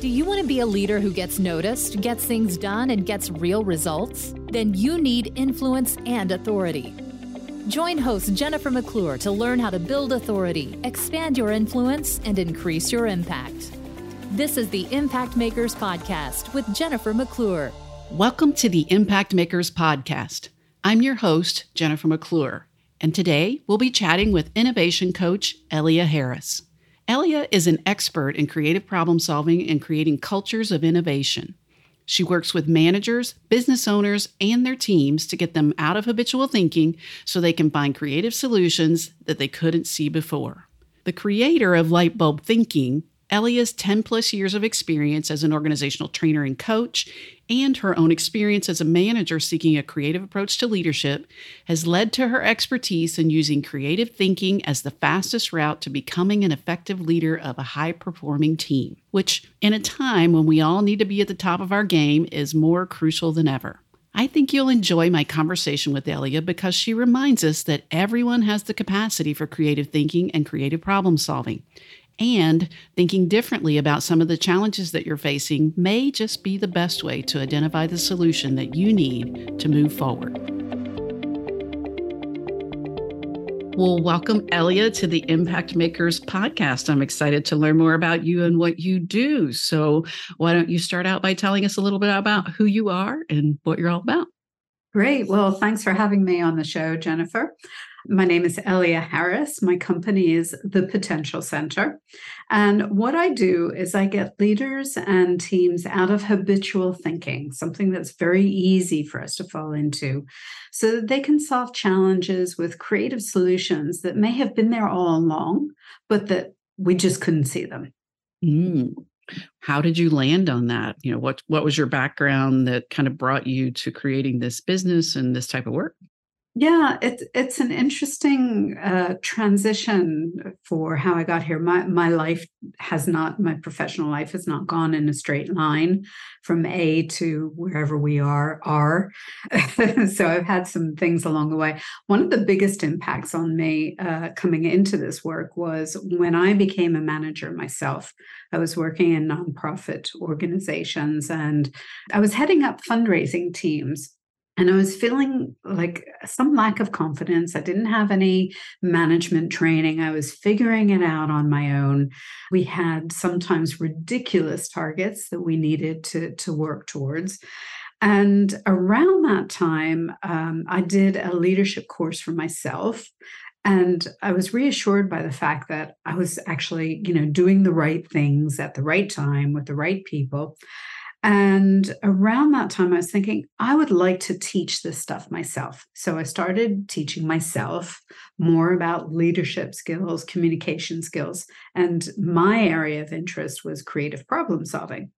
Do you want to be a leader who gets noticed, gets things done, and gets real results? Then you need influence and authority. Join host Jennifer McClure to learn how to build authority, expand your influence, and increase your impact. This is the Impact Makers Podcast with Jennifer McClure. Welcome to the Impact Makers Podcast. I'm your host, Jennifer McClure, and today we'll be chatting with innovation coach Ellia Harris. Ellia is an expert in creative problem solving and creating cultures of innovation. She works with managers, business owners, and their teams to get them out of habitual thinking so they can find creative solutions that they couldn't see before. The creator of Lightbulb Thinking Ellia's 10 plus years of experience as an organizational trainer and coach, and her own experience as a manager seeking a creative approach to leadership has led to her expertise in using creative thinking as the fastest route to becoming an effective leader of a high performing team, which, in a time when we all need to be at the top of our game, is more crucial than ever. I think you'll enjoy my conversation with Ellia because she reminds us that everyone has the capacity for creative thinking and creative problem solving and thinking differently about some of the challenges that you're facing may just be the best way to identify the solution that you need to move forward. Well, welcome, Ellia, to the Impact Makers podcast. I'm excited to learn more about you and what you do. So, why don't you start out by telling us a little bit about who you are and what you're all about? Great. Well, thanks for having me on the show, Jennifer. My name is Ellia Harris. My company is The Potential Center. And what I do is I get leaders and teams out of habitual thinking, something that's very easy for us to fall into, so that they can solve challenges with creative solutions that may have been there all along, but that we just couldn't see them. Mm. How did you land on that? You know, what what was your background that kind of brought you to creating this business and this type of work? Yeah, it's it's an interesting uh, transition for how I got here. My my life has not, my professional life has not gone in a straight line from A to wherever we are are. so I've had some things along the way. One of the biggest impacts on me uh, coming into this work was when I became a manager myself. I was working in nonprofit organizations and I was heading up fundraising teams and I was feeling like some lack of confidence. I didn't have any management training. I was figuring it out on my own. We had sometimes ridiculous targets that we needed to, to work towards. And around that time, um, I did a leadership course for myself. And I was reassured by the fact that I was actually, you know, doing the right things at the right time with the right people. And around that time, I was thinking, I would like to teach this stuff myself. So I started teaching myself more about leadership skills, communication skills. And my area of interest was creative problem solving.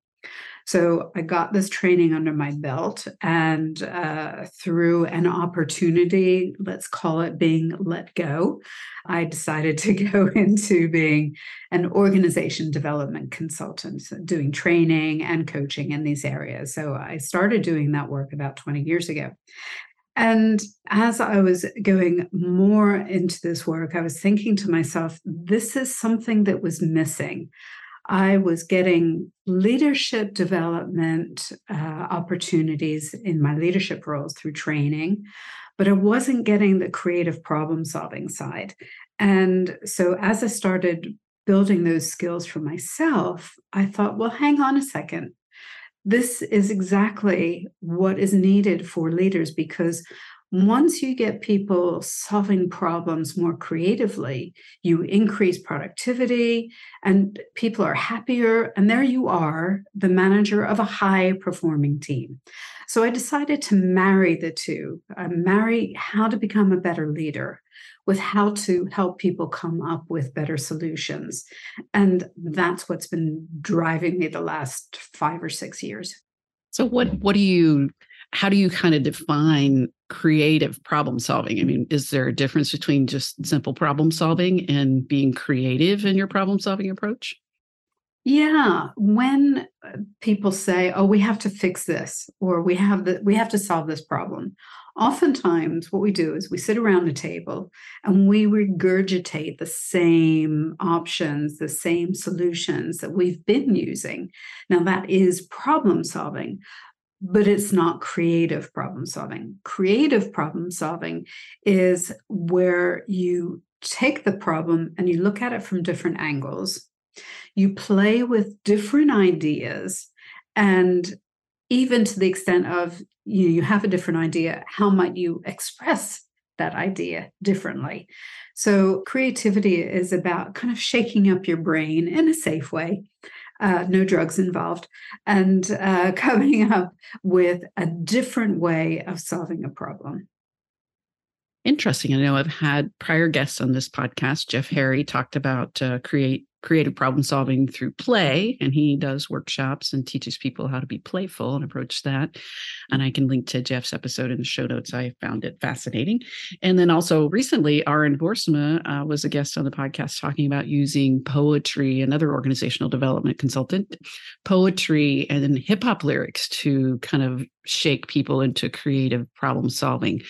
So I got this training under my belt, and uh, through an opportunity, let's call it being let go, I decided to go into being an organization development consultant, doing training and coaching in these areas. So I started doing that work about 20 years ago. And as I was going more into this work, I was thinking to myself, this is something that was missing. I was getting leadership development uh, opportunities in my leadership roles through training, but I wasn't getting the creative problem solving side. And so as I started building those skills for myself, I thought, well, hang on a second. This is exactly what is needed for leaders because once you get people solving problems more creatively, you increase productivity and people are happier. And there you are, the manager of a high performing team. So I decided to marry the two, uh, marry how to become a better leader with how to help people come up with better solutions. And that's what's been driving me the last five or six years. So what what do you how do you kind of define creative problem solving? I mean, is there a difference between just simple problem solving and being creative in your problem solving approach? Yeah, when uh, people say, "Oh, we have to fix this," or "We have the we have to solve this problem," oftentimes what we do is we sit around a table and we regurgitate the same options, the same solutions that we've been using. Now, that is problem solving, but it's not creative problem solving. Creative problem solving is where you take the problem and you look at it from different angles. You play with different ideas and even to the extent of you, you have a different idea how might you express that idea differently? So creativity is about kind of shaking up your brain in a safe way uh, no drugs involved, and uh, coming up with a different way of solving a problem. Interesting. I know I've had prior guests on this podcast. Jeff Harry talked about uh, create creative problem solving through play and he does workshops and teaches people how to be playful and approach that. And i can link to jeff's episode in the show notes. I found it fascinating. And then also recently Aaron Boersma uh, was a guest on the podcast talking about using poetry another organizational development consultant poetry and hip hop lyrics to kind of shake people into creative problem solving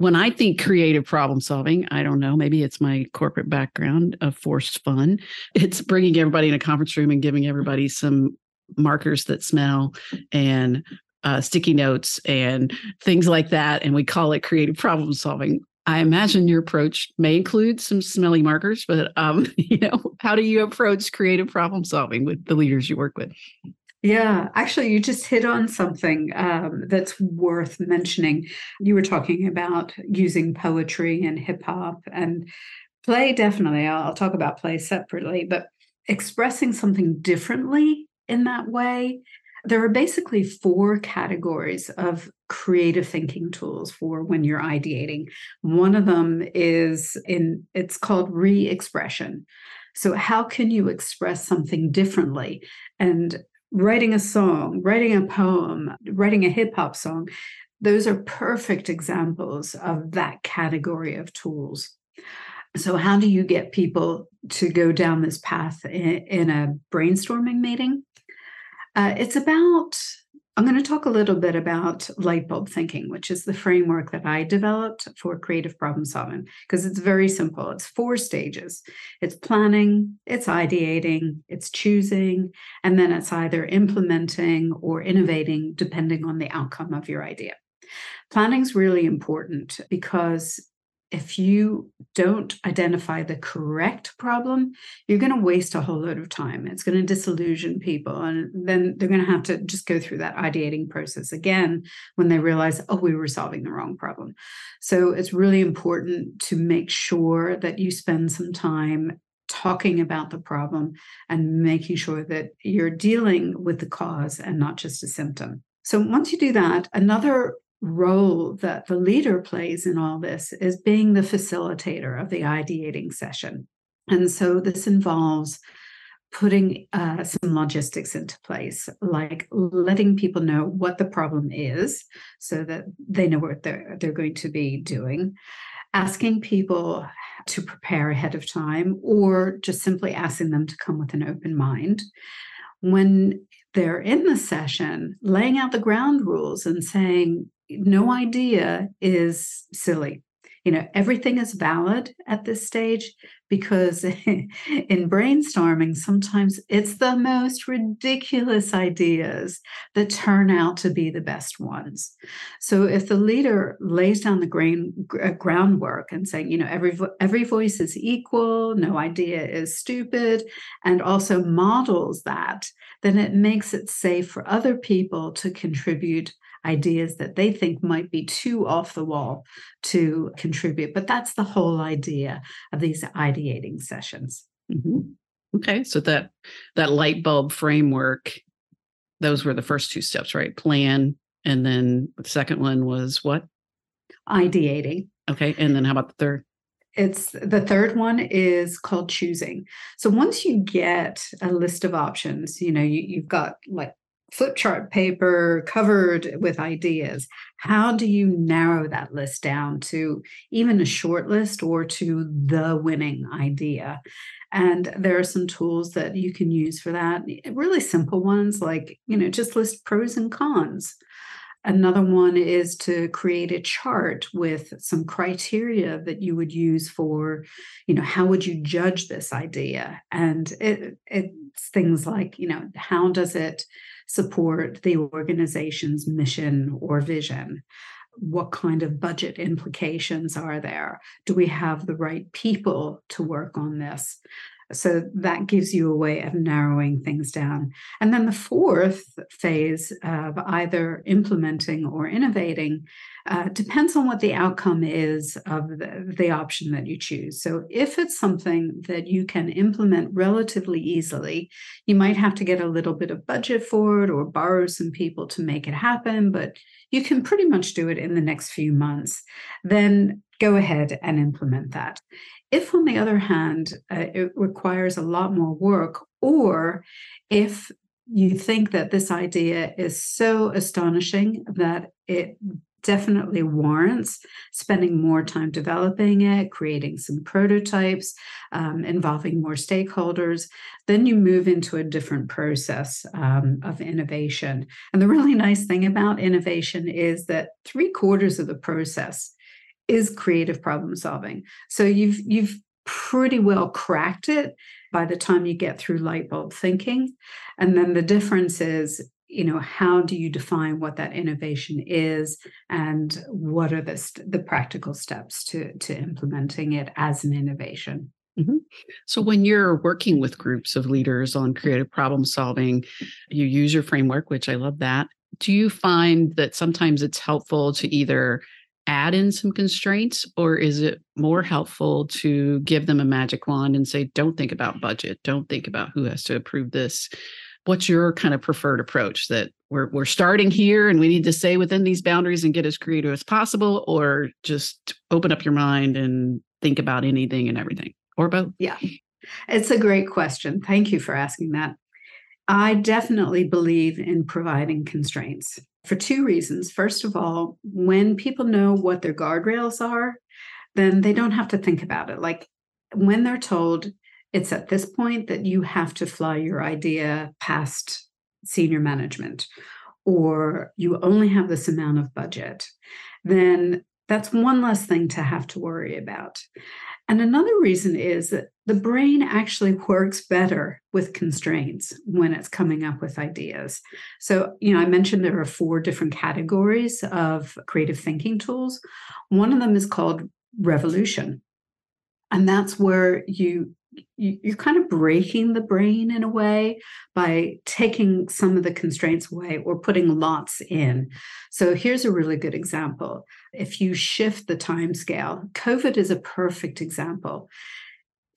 when I think creative problem solving, I don't know, maybe it's my corporate background of forced fun. It's bringing everybody in a conference room and giving everybody some markers that smell and uh, sticky notes and things like that. And we call it creative problem solving. I imagine your approach may include some smelly markers, but um, you know, how do you approach creative problem solving with the leaders you work with? Yeah, actually, you just hit on something um, that's worth mentioning. You were talking about using poetry and hip hop and play, definitely. I'll, I'll talk about play separately, but expressing something differently in that way. There are basically four categories of creative thinking tools for when you're ideating. One of them is in it's called re-expression. So, how can you express something differently? And writing a song, writing a poem, writing a hip hop song, those are perfect examples of that category of tools. So, how do you get people to go down this path in, in a brainstorming meeting? Uh, it's about I'm going to talk a little bit about light bulb thinking, which is the framework that I developed for creative problem solving, because it's very simple. It's four stages it's planning, it's ideating, it's choosing, and then it's either implementing or innovating, depending on the outcome of your idea. Planning is really important because if you don't identify the correct problem, you're going to waste a whole load of time. It's going to disillusion people. And then they're going to have to just go through that ideating process again when they realize, oh, we were solving the wrong problem. So it's really important to make sure that you spend some time talking about the problem and making sure that you're dealing with the cause and not just a symptom. So once you do that, another role that the leader plays in all this is being the facilitator of the ideating session. And so this involves putting uh, some logistics into place, like letting people know what the problem is so that they know what they're, they're going to be doing, asking people to prepare ahead of time, or just simply asking them to come with an open mind. When they're in the session, laying out the ground rules and saying, no idea is silly. You know, everything is valid at this stage because in brainstorming, sometimes it's the most ridiculous ideas that turn out to be the best ones. So if the leader lays down the grain, uh, groundwork and saying, you know, every every voice is equal, no idea is stupid, and also models that, then it makes it safe for other people to contribute ideas that they think might be too off the wall to contribute. But that's the whole idea of these ideating sessions. Mm-hmm. Okay, so that that light bulb framework, those were the first two steps, right? Plan, and then the second one was what? Ideating. Okay, and then how about the third? it's the third one is called choosing so once you get a list of options you know you, you've got like flip chart paper covered with ideas. How do you narrow that list down to even a short list or to the winning idea? And there are some tools that you can use for that. Really simple ones like, you know, just list pros and cons. Another one is to create a chart with some criteria that you would use for, you know, how would you judge this idea? And it, it's things like, you know, how does it support the organization's mission or vision? What kind of budget implications are there? Do we have the right people to work on this? So that gives you a way of narrowing things down. And then the fourth phase of either implementing or innovating uh, depends on what the outcome is of the, the option that you choose. So if it's something that you can implement relatively easily, you might have to get a little bit of budget for it or borrow some people to make it happen, but you can pretty much do it in the next few months. Then go ahead and implement that. If, on the other hand, uh, it requires a lot more work, or if you think that this idea is so astonishing that it definitely warrants spending more time developing it, creating some prototypes, um, involving more stakeholders. Then you move into a different process um, of innovation. And the really nice thing about innovation is that three quarters of the process is creative problem solving. So you've you've pretty well cracked it by the time you get through light bulb thinking. And then the difference is, you know, how do you define what that innovation is and what are the, st- the practical steps to, to implementing it as an innovation? Mm-hmm. So, when you're working with groups of leaders on creative problem solving, you use your framework, which I love that. Do you find that sometimes it's helpful to either add in some constraints or is it more helpful to give them a magic wand and say don't think about budget. Don't think about who has to approve this. What's your kind of preferred approach? That we're we're starting here and we need to stay within these boundaries and get as creative as possible or just open up your mind and think about anything and everything? Or both? Yeah. It's a great question. Thank you for asking that. I definitely believe in providing constraints for two reasons. First of all, when people know what their guardrails are, then they don't have to think about it. Like when they're told it's at this point that you have to fly your idea past senior management, or you only have this amount of budget, then that's one less thing to have to worry about. And another reason is that the brain actually works better with constraints when it's coming up with ideas. So, you know, I mentioned there are four different categories of creative thinking tools. One of them is called revolution. And that's where you you're kind of breaking the brain in a way by taking some of the constraints away or putting lots in. So here's a really good example. If you shift the time scale, COVID is a perfect example.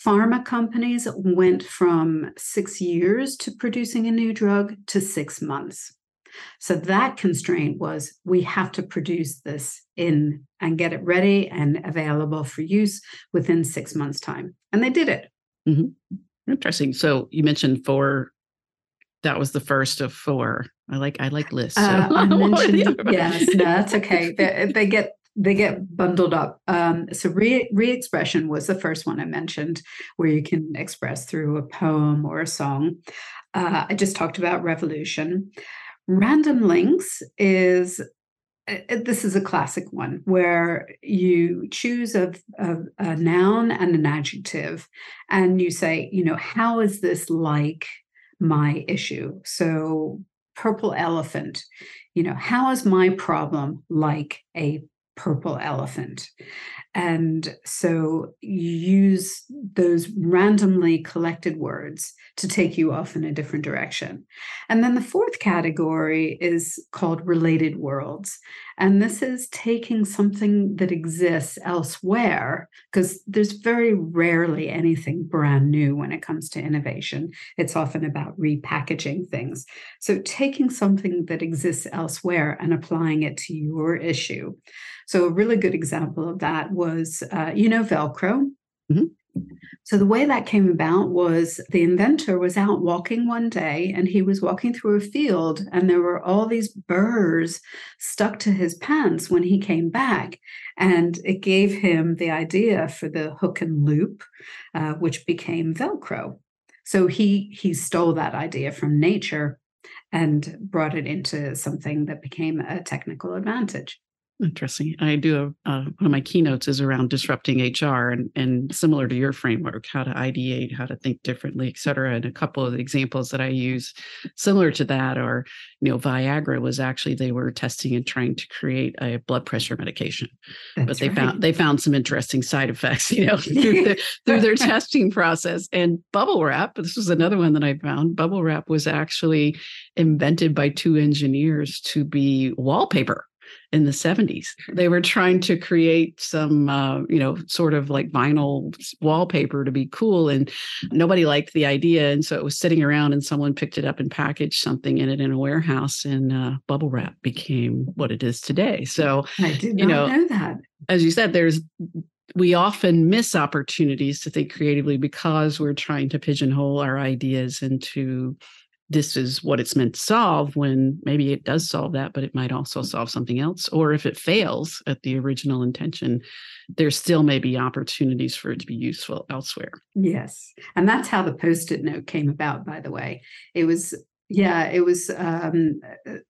Pharma companies went from six years to producing a new drug to six months. So that constraint was we have to produce this in and get it ready and available for use within six months' time. And they did it. Mm-hmm. Interesting. So you mentioned four. That was the first of four. I like I like lists. So. Uh, I mentioned, yes, no, that's okay. They, they, get they get bundled up. Um, so re re-expression was the first one I mentioned, where you can express through a poem or a song. Uh, I just talked about revolution. Random links is Uh, this is a classic one where you choose a, a, a, noun and an adjective and you say you know how is this like my issue? So purple elephant you know how is my problem like a purple elephant and so you use those randomly collected words to take you off in a different direction. And then the fourth category is called related worlds. And this is taking something that exists elsewhere, because there's very rarely anything brand new when it comes to innovation. It's often about repackaging things. So taking something that exists elsewhere and applying it to your issue. So, a really good example of that was, uh, you know, Velcro. Mm-hmm. So the way that came about was the inventor was out walking one day and he was walking through a field and there were all these burrs stuck to his pants when he came back. And it gave him the idea for the hook and loop, uh, which became Velcro. So he he stole that idea from nature and brought it into something that became a technical advantage. Interesting. I do a, uh, one of my keynotes is around disrupting HR and, and similar to your framework, how to ideate, how to think differently, et cetera. And a couple of the examples that I use similar to that are, you know, Viagra was actually they were testing and trying to create a blood pressure medication, That's but they right. found they found some interesting side effects, you know, through, the, through their testing process. And bubble wrap, this was another one that I found. Bubble wrap was actually invented by two engineers to be wallpaper in the 70s. They were trying to create some, uh, you know, sort of like vinyl wallpaper to be cool, and nobody liked the idea. And so it was sitting around, and someone picked it up and packaged something in it in a warehouse, and uh, bubble wrap became what it is today. So I did you know, know that. As you said, there's we often miss opportunities to think creatively because we're trying to pigeonhole our ideas into this is what it's meant to solve when maybe it does solve that but it might also solve something else or if it fails at the original intention there still may be opportunities for it to be useful elsewhere. Yes and that's how the post-it note came about by the way. It was yeah it was um,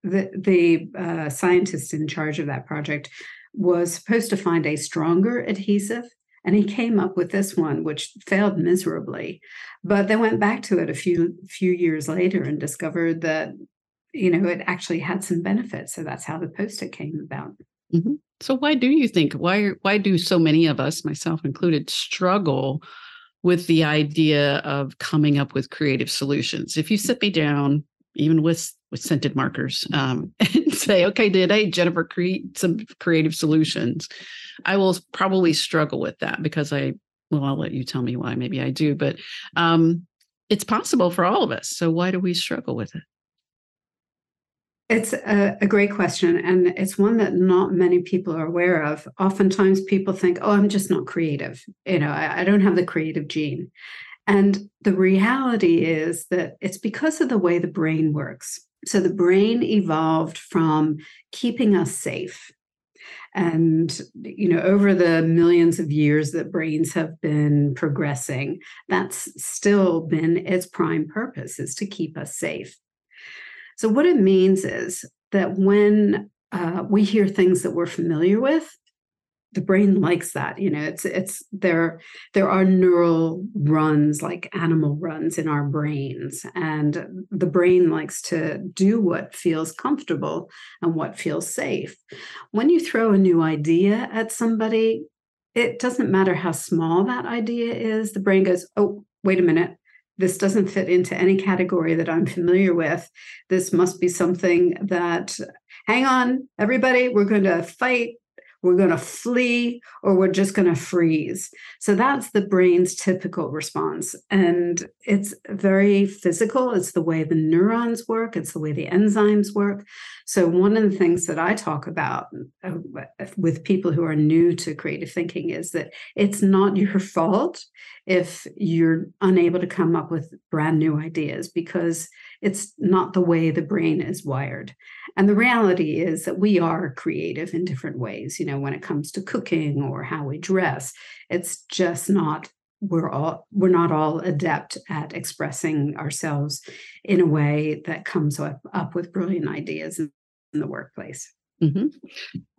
the the uh, scientist in charge of that project was supposed to find a stronger adhesive and he came up with this one, which failed miserably. But they went back to it a few few years later and discovered that, you know, it actually had some benefits. So that's how the post-it came about. Mm-hmm. So why do you think why why do so many of us, myself included, struggle with the idea of coming up with creative solutions? If you sit me down, even with with scented markers, um, and say, "Okay, today, Jennifer, create some creative solutions," I will probably struggle with that because I, well, I'll let you tell me why. Maybe I do, but um, it's possible for all of us. So why do we struggle with it? It's a, a, great question, and it's one that not many people are aware of. Oftentimes, people think, "Oh, I'm just not creative. You know, I, I don't have the creative gene." And the reality is that it's because of the way the brain works. So the brain evolved from keeping us safe and, you know, over the millions of years that brains have been progressing, that's still been its prime purpose is to keep us safe. So, what it means is that when uh, we hear things that we're familiar with, the brain likes that you know it's it's there there are neural runs like animal runs in our brains and the brain likes to do what feels comfortable and what feels safe when you throw a new idea at somebody it doesn't matter how small that idea is the brain goes oh wait a minute this doesn't fit into any category that I'm familiar with. This must be something that, hang on, everybody, we're going to fight we're going to flee or we're just going to freeze. So that's the brain's typical response. And it's very physical. It's the way the neurons work, it's the way the enzymes work. So, one of the things that I talk about uh, with people who are new to creative thinking is that it's not your fault if you're unable to come up with brand new ideas because it's not the way the brain is wired. And the reality is that we are creative in different ways, you know, when it comes to cooking or how we dress. It's just not we're all we're not all adept at expressing ourselves in a way that comes up, up with brilliant ideas in, in the workplace. Mm-hmm.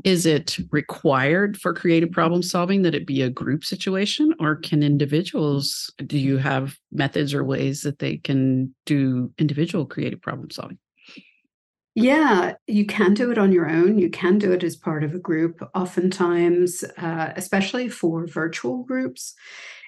Is it required for creative problem solving that it be a group situation, or can individuals? Do you have methods or ways that they can do individual creative problem solving? Yeah, you can do it on your own. You can do it as part of a group. Oftentimes, uh, especially for virtual groups,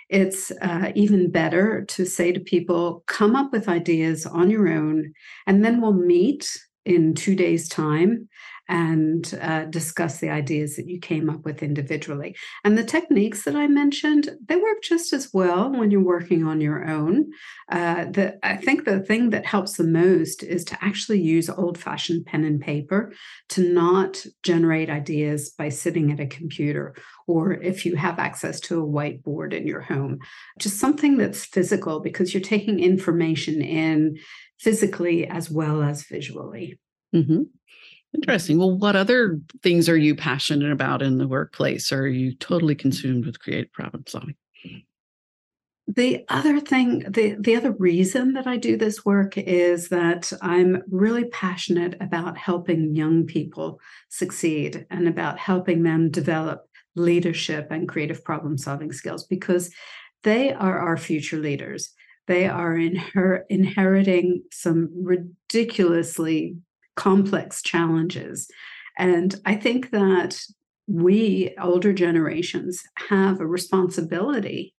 it's uh, even better to say to people, come up with ideas on your own, and then we'll meet in two days' time and uh, discuss the ideas that you came up with individually. And the techniques that I mentioned, they work just as well when you're working on your own. Uh, the, I think the thing that helps the most is to actually use old fashioned pen and paper to not generate ideas by sitting at a computer or if you have access to a whiteboard in your home, just something that's physical because you're taking information in physically as well as visually. Mm-hmm. Interesting. Well, what other things are you passionate about in the workplace? Or are you totally consumed with creative problem solving? The other thing, the, the other reason that I do this work is that I'm really passionate about helping young people succeed and about helping them develop leadership and creative problem solving skills because they are our future leaders. They are inher- inheriting some ridiculously complex challenges. And I think that we, older generations, have a responsibility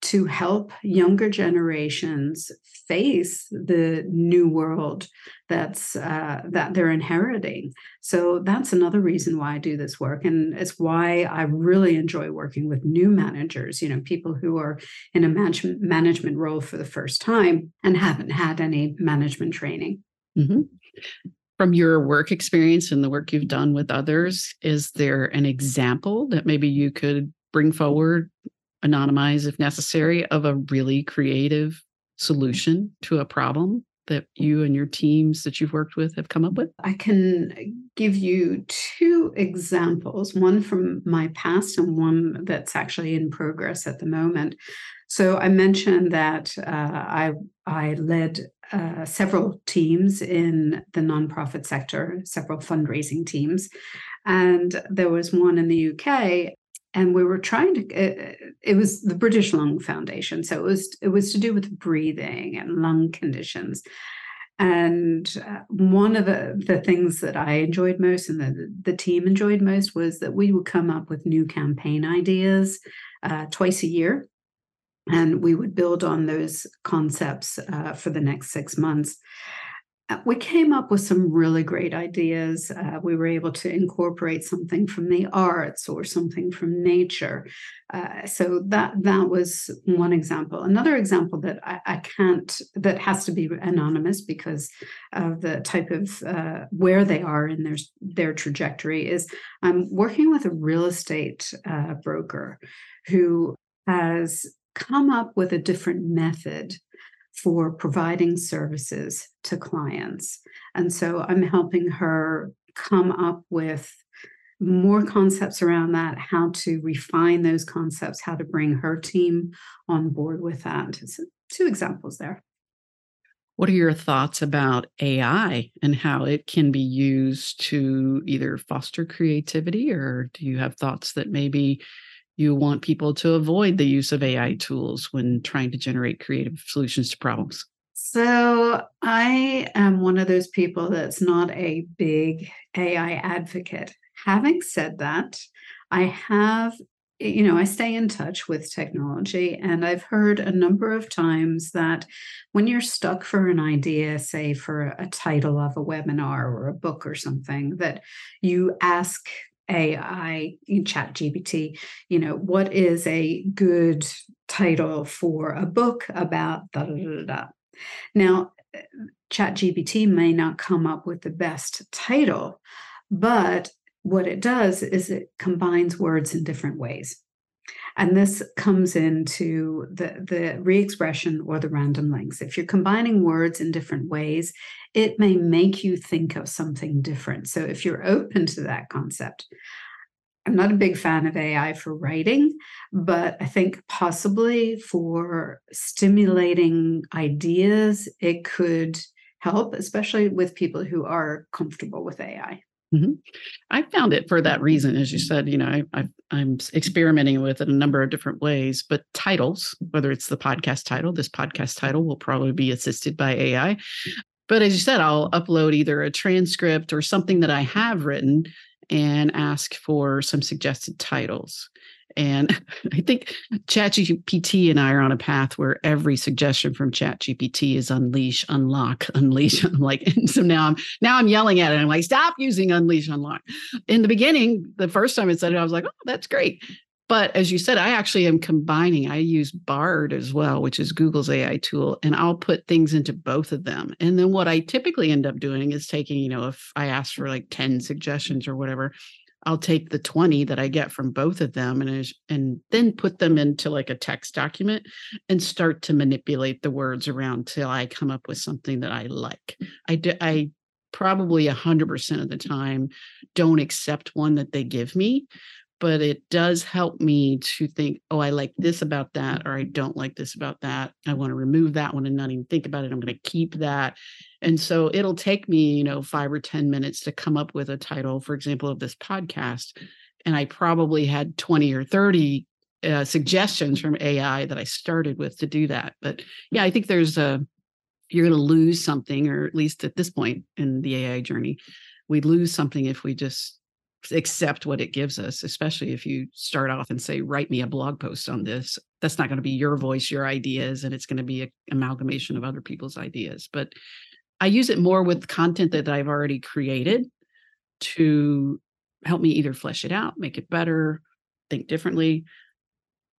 to help younger generations face the new world that's uh, that they're inheriting. So that's another reason why I do this work, and it's why I really enjoy working with new managers. You know, people who are in a management management role for the first time and haven't had any management training. Mm-hmm from your work experience and the work you've done with others, is there an example that maybe you could bring forward, anonymize if necessary, of a really creative solution to a problem that you and your teams that you've worked with have come up with? I can give you two examples, one from my past and one that's actually in progress at the moment. So I mentioned that uh, I I led uh, several teams in the nonprofit sector, several fundraising teams, and there was one in the UK. And we were trying to. It, it was the British Lung Foundation, so it was it was to do with breathing and lung conditions. And uh, one of the, the things that I enjoyed most and the, the team enjoyed most was that we would come up with new campaign ideas uh, twice a year and we would build on those concepts uh, for the next six months. Uh, we came up with some really great ideas. Uh, we were able to incorporate something from the arts or something from nature. Uh, so that that was one example. Another example that I, I, can't that has to be anonymous because of the type of uh, where they are in their their trajectory is I'm working with a real estate uh, broker who has come up with a different method for providing services to clients. And so I'm helping her come up with more concepts around that, how to refine those concepts, how to bring her team on board with that. So two examples there. What are your thoughts about AI and how it can be used to either foster creativity, or do you have thoughts that maybe you want people to avoid the use of AI tools when trying to generate creative solutions to problems? So, I am one of those people that's not a big AI advocate. Having said that, I have, you know, I stay in touch with technology, and I've heard a number of times that when you're stuck for an idea, say for a title of a webinar or a book or something, that you ask AI in ChatGPT, you know, what is a good title for a book about da da da da. Now, eh, ChatGPT may not come up with the best title, but what it does is it combines words in different ways. And this comes into the, the re-expression or the random links. If you're combining words in different ways, it may make you think of something different. So if you're open to that concept, I'm not a big fan of AI for writing, but I think possibly for stimulating ideas, it could help, especially with people who are comfortable with AI. Mm-hmm. I found it for that reason, as you said. You know, I, am experimenting with it a number of different ways. But titles, whether it's the podcast title, this podcast title will probably be assisted by AI. But as you said, I'll upload either a transcript or something that I have written and ask for some suggested titles. And I think ChatGPT and I are on a path where every suggestion from ChatGPT is unleash, unlock, unleash. I'm like, and so now I'm now I'm yelling at it. I'm like, stop using unleash, unlock. In the beginning, the first time it said it, I was like, oh, that's great. But as you said, I actually am combining. I use Bard as well, which is Google's AI tool, and I'll put things into both of them. And then what I typically end up doing is taking, you know, if I ask for like 10 suggestions or whatever, I'll take the 20 that I get from both of them and and then put them into like a text document and start to manipulate the words around till I come up with something that I like. I do, I probably 100% of the time don't accept one that they give me but it does help me to think, oh, I like this about that, or I don't like this about that. I want to remove that one and not even think about it. I'm going to keep that. And so it'll take me, you know, five or 10 minutes to come up with a title, for example, of this podcast. And I probably had 20 or 30 uh, suggestions from AI that I started with to do that. But yeah, I think there's a, you're going to lose something, or at least at this point in the AI journey, we lose something if we just accept what it gives us, especially if you start off and say, write me a blog post on this. That's not going to be your voice, your ideas, and it's going to be an amalgamation of other people's ideas. But I use it more with content that I've already created to help me either flesh it out, make it better, think differently.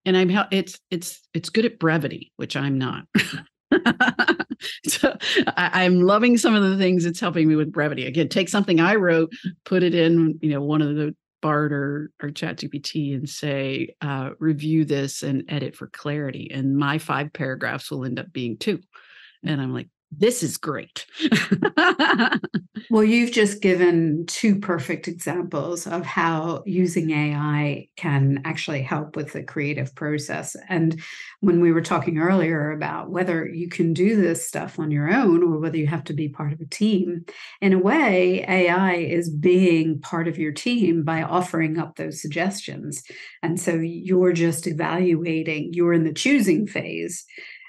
And I'm it's it's it's good at brevity, which I'm not. so I, am loving some of the things it's helping me with brevity. Again, take something I wrote, put it in, you know, one of the Bard or, or ChatGPT and say, uh, review this and edit for clarity. And my five paragraphs will end up being two. And I'm like, this is great. well, you've just given two perfect examples of how using AI can actually help with the creative process. And when we were talking earlier about whether you can do this stuff on your own or whether you have to be part of a team, in a way, AI is being part of your team by offering up those suggestions. And so you're just evaluating, you're in the choosing phase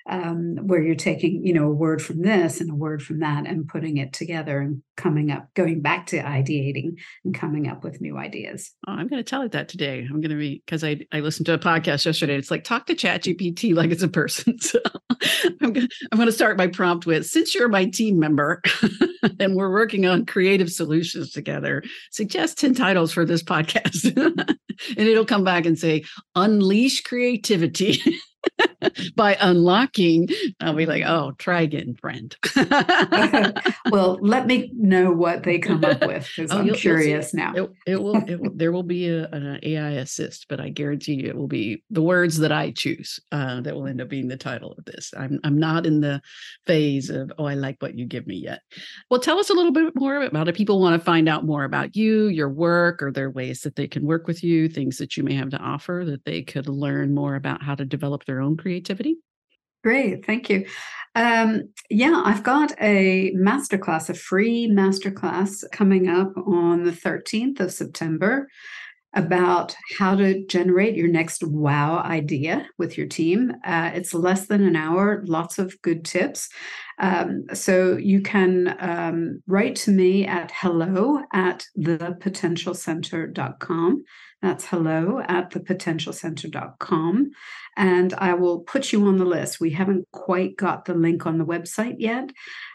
um, where you're taking you know a word from this and a word from that and putting it together and coming up going back to ideating and coming up with new ideas. Oh, i'm going to tell it that today. I'm going to be because I, I listened to a podcast yesterday. It's like talk to ChatGPT like it's a person. So i'm going I'm to start my prompt with since you're my team member and we're working on creative solutions together suggest 10 titles for this podcast. And it'll come back and say unleash creativity by unlocking, I'll be like, oh, try again, friend. well, let me know what they come up with because oh, I'm curious now. It, it, will, it, will, there will be a, an AI assist, but I guarantee you it will be the words that I choose uh, that will end up being the title of this. I'm, I'm not in the phase of, oh, I like what you give me yet. Well, tell us a little bit more about it. People want to find out more about you, your work, or there ways that they can work with you, things that you may have to offer that they could learn more about how to develop their own creativity? Great, thank you. Um, yeah, I've got a masterclass, a free masterclass coming up on the 13th of September about how to generate your next wow idea with your team. Uh, it's less than an hour, lots of good tips. Um, so you can um, write to me at hello at thepotentialcenter.com. That's hello at thepotentialcenter.com. And I will put you on the list. We haven't quite got the link on the website yet.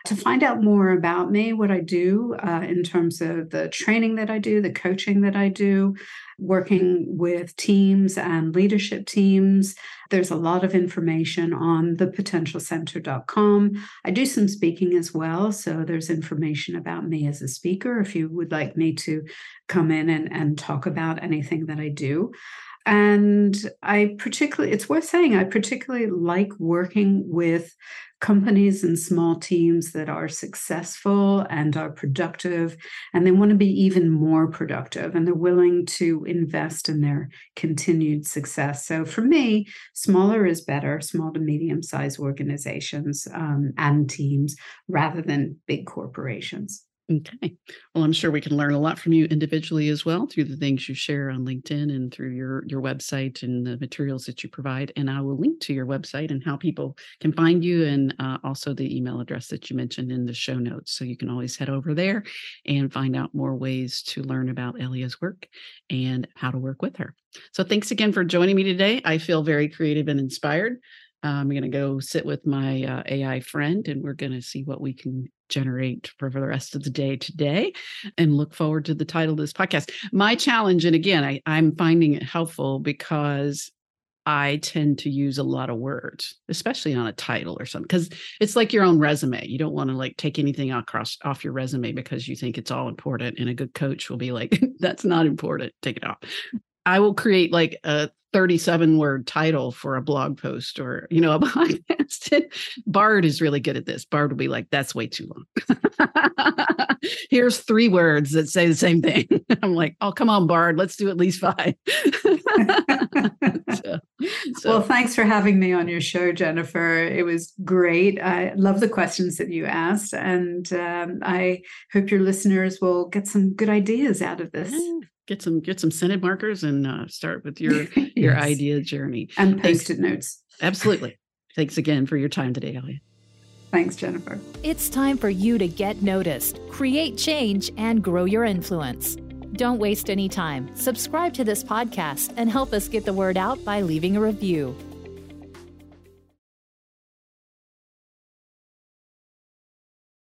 To find out more about me, what I do uh, in terms of the training that I do, the coaching that I do, working with teams and leadership teams, there's a lot of information on thepotentialcenter.com. I do some speaking as well. So there's information about me as a speaker if you would like me to come in and, and talk about anything that I do. And I particularly, it's worth saying, I particularly like working with companies and small teams that are successful and are productive, and they want to be even more productive, and they're willing to invest in their continued success. So for me, smaller is better, small to medium sized organizations um, and teams rather than big corporations. Okay. Well, I'm sure we can learn a lot from you individually as well through the things you share on LinkedIn and through your your website and the materials that you provide. And I will link to your website and how people can find you, and uh, also the email address that you mentioned in the show notes. So you can always head over there and find out more ways to learn about Ellia's work and how to work with her. So thanks again for joining me today. I feel very creative and inspired. I'm going to go sit with my uh, AI friend and we're going to see what we can generate for the rest of the day today and look forward to the title of this podcast. My challenge, and again, I, I'm finding it helpful because I tend to use a lot of words, especially on a title or something, because it's like your own resume. You don't want to like take anything across off your resume because you think it's all important. And a good coach will be like, that's not important. Take it off. I will create like a 37 word title for a blog post or, you know, a podcast. Bard is really good at this. Bard will be like, that's way too long. Here's three words that say the same thing. I'm like, oh, come on, Bard, let's do at least five. so, so. Well, thanks for having me on your show, Jennifer. It was great. I love the questions that you asked. And um, I hope your listeners will get some good ideas out of this. Yeah get some get some scented markers and uh, start with your yes. your idea journey and post-it notes. Absolutely. Thanks again for your time today, Ellia. Thanks, Jennifer. It's time for you to get noticed, create change, and grow your influence. Don't waste any time. Subscribe to this podcast and help us get the word out by leaving a review.